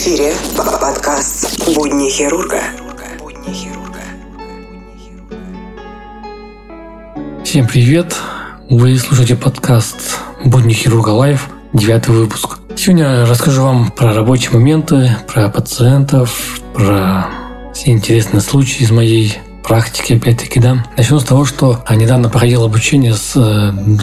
эфире подкаст «Будни хирурга». Всем привет! Вы слушаете подкаст «Будни хирурга live», девятый выпуск. Сегодня я расскажу вам про рабочие моменты, про пациентов, про все интересные случаи из моей практики, опять-таки, да. Начну с того, что недавно проходил обучение с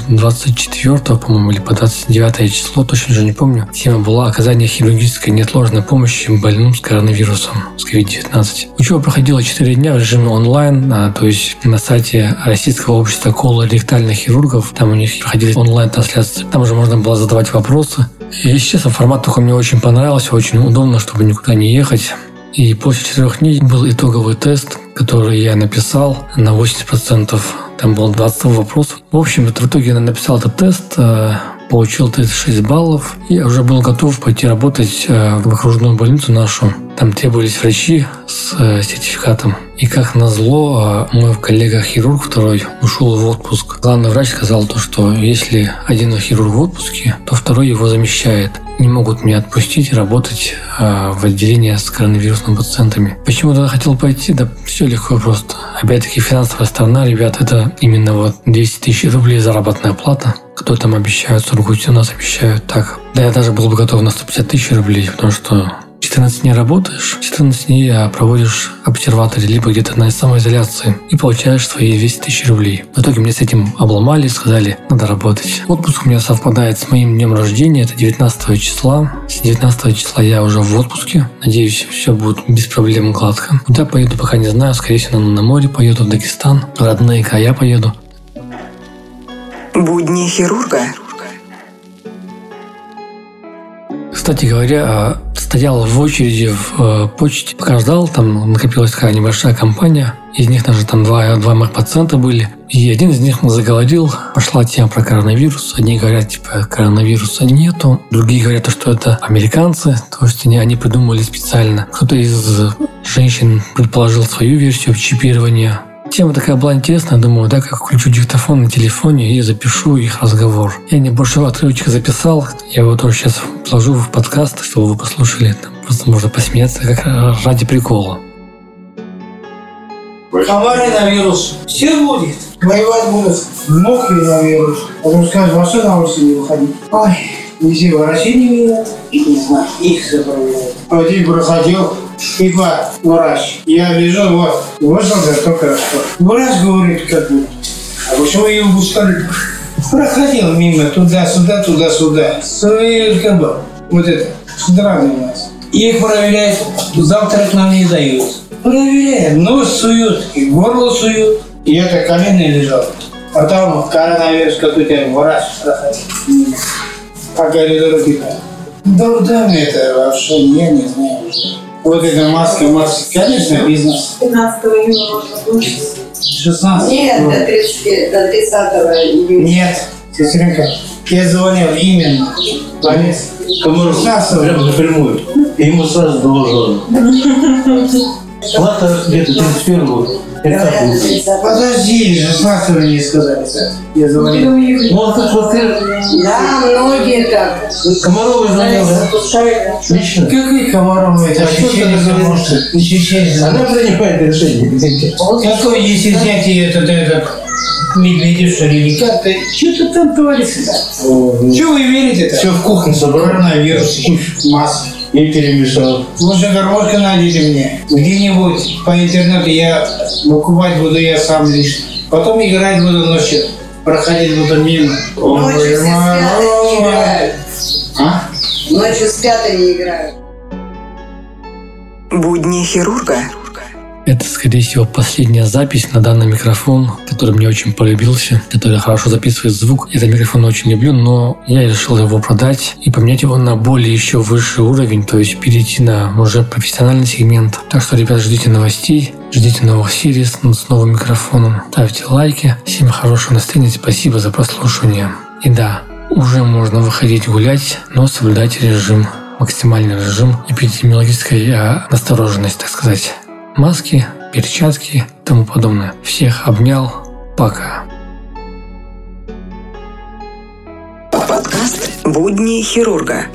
24, э, по-моему, или по 29 число, точно уже не помню. Тема была оказание хирургической неотложной помощи больным с коронавирусом, с COVID-19. Учеба проходила 4 дня в режиме онлайн, а, то есть на сайте Российского общества колоректальных хирургов, там у них проходили онлайн-трансляции. Там уже можно было задавать вопросы. И, если честно, формат только мне очень понравился, очень удобно, чтобы никуда не ехать. И после четырех дней был итоговый тест, который я написал на 80%. Там было 20 вопросов. В общем, в итоге я написал этот тест, э, получил 36 баллов и уже был готов пойти работать э, в окружную больницу нашу. Там требовались врачи с э, сертификатом. И как назло, мой коллега-хирург второй ушел в отпуск. Главный врач сказал то, что если один хирург в отпуске, то второй его замещает не могут меня отпустить работать э, в отделении с коронавирусными пациентами. Почему я хотел пойти? Да все легко и просто. Опять-таки финансовая сторона, ребят, это именно вот 200 тысяч рублей заработная плата. Кто там обещают, Сургуте у нас обещают так. Да я даже был бы готов на 150 тысяч рублей, потому что 14 дней работаешь, 14 дней а проводишь обсерваторе, либо где-то на самоизоляции и получаешь свои 200 тысяч рублей. В итоге мне с этим обломали, сказали, надо работать. Отпуск у меня совпадает с моим днем рождения, это 19 числа. С 19 числа я уже в отпуске. Надеюсь, все будет без проблем гладко. Куда поеду, пока не знаю. Скорее всего, на море поеду, в Дагестан. Родные края поеду. Будни хирурга. Кстати говоря, а, стоял в очереди в э, почте, пока ждал, там накопилась такая небольшая компания, из них даже там два, два моих пациента были, и один из них заговорил, пошла тема про коронавирус. Одни говорят, типа, коронавируса нету, другие говорят, что это американцы, то есть они, они придумали специально. Кто-то из женщин предположил свою версию чипирования, Тема такая была интересная, думаю, да, как включу диктофон на телефоне и запишу их разговор. Я небольшой отрывочек записал, я его тоже сейчас положу в подкаст, чтобы вы послушали. Там просто можно посмеяться как ради прикола. Коронавирус. Все будет. Воевать будут. Мог коронавирус. Потом скажут, вообще на улицу не выходить. Ой, везде врачи видят. Не знаю, их заправляют. Один проходил, типа врач. Я лежу, вот, вышел да только что. Врач говорит, как бы, а почему ее пускали? Проходил мимо, туда-сюда, туда-сюда. Свои, как бы, вот это, странный у нас. Их проверяют, завтрак нам не дают. Проверяют, нос суют, и горло суют. И это колено лежал. А там коронавирус какой-то врач проходил. По коридору типа. Да, да, это вообще, я не знаю. Вот эта маска, маска, конечно, бизнес. 15 июня можно будет. 16? Нет, до 30, до 30 июня. Нет, сестренка, я звонил именно. Звонил. Кому 16 прямо напрямую. И ему сразу доложил. Плата где-то 31 год. 30 Подожди, 16 не сказали. Я звонил. Ну, а как вот Да, многие так. Комаровый звонил, да? Лично. Какой Комаров это? А что Чеченец ты говоришь? может? Чеченец. Она принимает решение. Какой если снятие этот, этот Медведев, что ли, или как-то? Что-то там творится. Чего вы верите-то? Все в кухне собрал. Коронавирус, масса. И перемешал. Лучше гармошка найдите мне. Где-нибудь по интернету я покупать буду я сам лично. Потом играть буду ночью. Проходить буду мимо. Ночью все спят. А? Ночью спят и не играют. Будни хирурга. Это, скорее всего, последняя запись на данный микрофон, который мне очень полюбился, который хорошо записывает звук. Этот микрофон очень люблю, но я решил его продать и поменять его на более еще высший уровень, то есть перейти на уже профессиональный сегмент. Так что, ребят, ждите новостей, ждите новых серий с, новым микрофоном. Ставьте лайки. Всем хорошего настроения. Спасибо за прослушивание. И да, уже можно выходить гулять, но соблюдайте режим максимальный режим эпидемиологической а, настороженности, так сказать. Маски, перчатки и тому подобное. Всех обнял. Пока. Подкаст «Будни хирурга».